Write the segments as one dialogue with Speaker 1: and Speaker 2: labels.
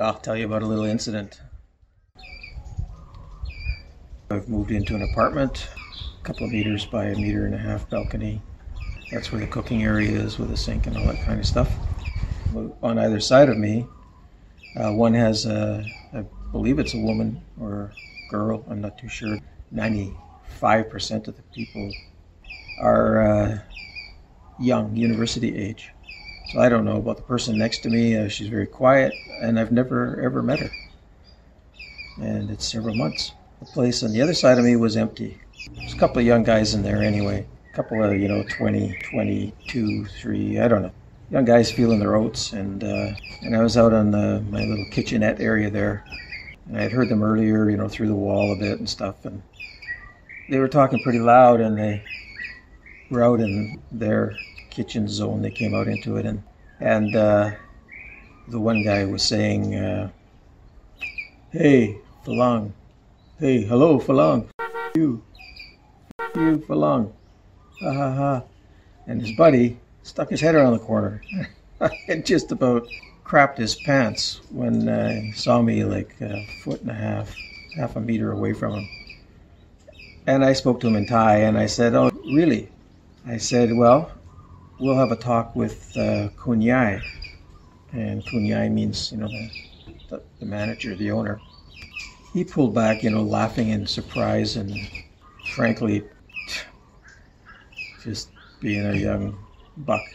Speaker 1: I'll tell you about a little incident. I've moved into an apartment, a couple of meters by a meter and a half balcony. That's where the cooking area is with a sink and all that kind of stuff. On either side of me, uh, one has, a, I believe it's a woman or girl, I'm not too sure. 95% of the people are uh, young, university age. So I don't know about the person next to me. Uh, she's very quiet, and I've never ever met her. And it's several months. The place on the other side of me was empty. There's a couple of young guys in there anyway. A couple of, you know, 20, 22, 3, I don't know. Young guys feeling their oats. And, uh, and I was out on the, my little kitchenette area there. And I had heard them earlier, you know, through the wall a bit and stuff. And they were talking pretty loud, and they were out in their kitchen zone. They came out into it, and and uh, the one guy was saying, uh, "Hey, Falang, hey, hello, Falang, you, you, Falang, ha ha ha," and his buddy stuck his head around the corner and just about crapped his pants when uh, he saw me like a foot and a half, half a meter away from him. And I spoke to him in Thai, and I said, "Oh, really?" I said, "Well." We'll have a talk with uh, Kunyai. And Kunyai means, you know, the, the, manager, the owner. He pulled back, you know, laughing in surprise and frankly, just being a young buck.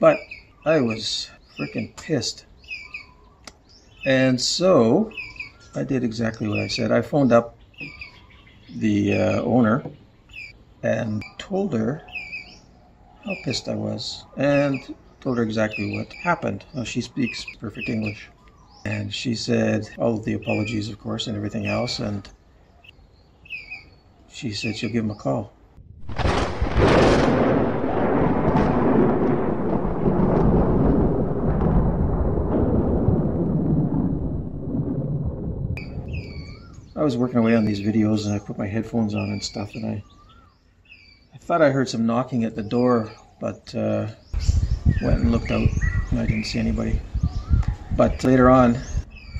Speaker 1: But I was freaking pissed. And so I did exactly what I said. I phoned up the uh, owner and told her how pissed I was and told her exactly what happened. Well, she speaks perfect English. And she said all of the apologies, of course, and everything else. And she said she'll give him a call. I was working away on these videos and I put my headphones on and stuff and I thought I heard some knocking at the door, but uh, went and looked out and I didn't see anybody. But later on,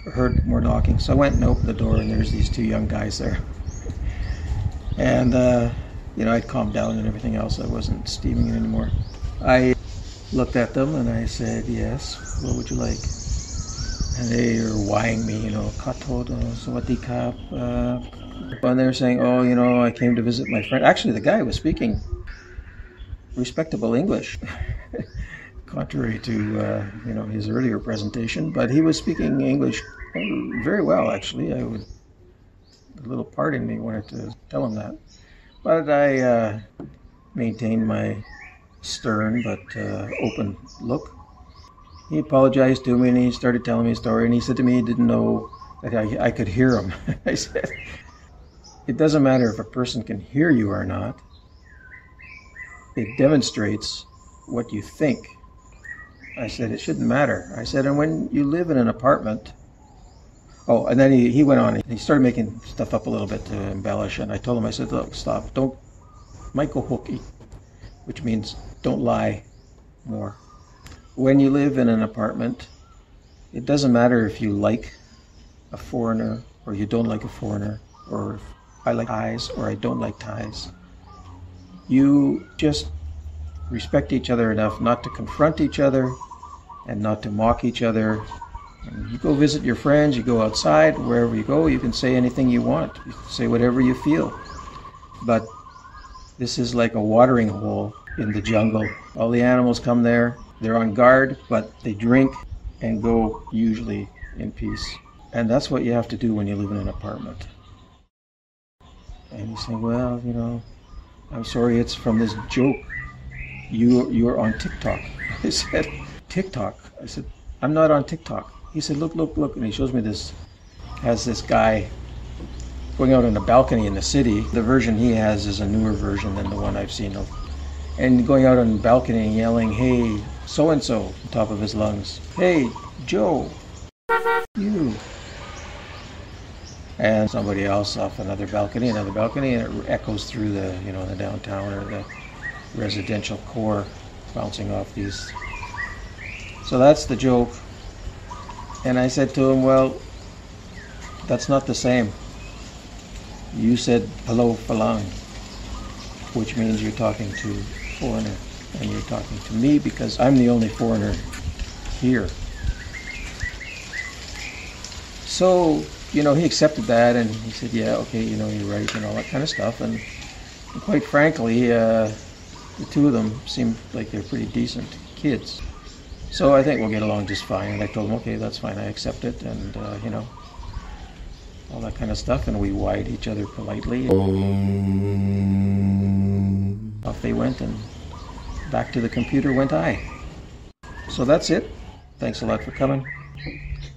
Speaker 1: I heard more knocking, so I went and opened the door, and there's these two young guys there. And uh, you know, I'd calmed down and everything else. I wasn't steaming it anymore. I looked at them and I said, "Yes, what would you like?" And they were whying me, you know, "Katodo, sawadikap, uh, and they were saying, "Oh, you know, I came to visit my friend." Actually, the guy was speaking respectable English, contrary to uh, you know his earlier presentation. But he was speaking English very well, actually. I would a little part in me wanted to tell him that, but I uh, maintained my stern but uh, open look. He apologized to me and he started telling me a story. And he said to me he didn't know that I, I could hear him. I said, it doesn't matter if a person can hear you or not. It demonstrates what you think. I said, it shouldn't matter. I said, and when you live in an apartment, oh, and then he, he went on, he started making stuff up a little bit to embellish. And I told him, I said, look, stop, don't, Michael Hookie, which means don't lie more. When you live in an apartment, it doesn't matter if you like a foreigner or you don't like a foreigner or I like Thais or I don't like Thais. You just respect each other enough not to confront each other and not to mock each other. And you go visit your friends, you go outside, wherever you go, you can say anything you want. You can say whatever you feel. But this is like a watering hole in the jungle. All the animals come there, they're on guard, but they drink and go usually in peace. And that's what you have to do when you live in an apartment. And he's saying, well, you know, I'm sorry, it's from this joke. You you're on TikTok. I said, TikTok. I said, I'm not on TikTok. He said, look, look, look, and he shows me this. Has this guy going out on a balcony in the city. The version he has is a newer version than the one I've seen of. And going out on the balcony and yelling, "Hey, so and so!" On top of his lungs. "Hey, Joe, you." And somebody else off another balcony, another balcony, and it echoes through the you know the downtown or the residential core, bouncing off these. So that's the joke. And I said to him, Well, that's not the same. You said hello falang, which means you're talking to foreigner, and you're talking to me because I'm the only foreigner here. So, you know, he accepted that and he said, Yeah, okay, you know, you're right, and all that kind of stuff. And, and quite frankly, uh, the two of them seemed like they're pretty decent kids. So I think we'll get along just fine. And I told him, okay, that's fine. I accept it, and uh, you know, all that kind of stuff. And we wide each other politely. Off they went, and back to the computer went I. So that's it. Thanks a lot for coming.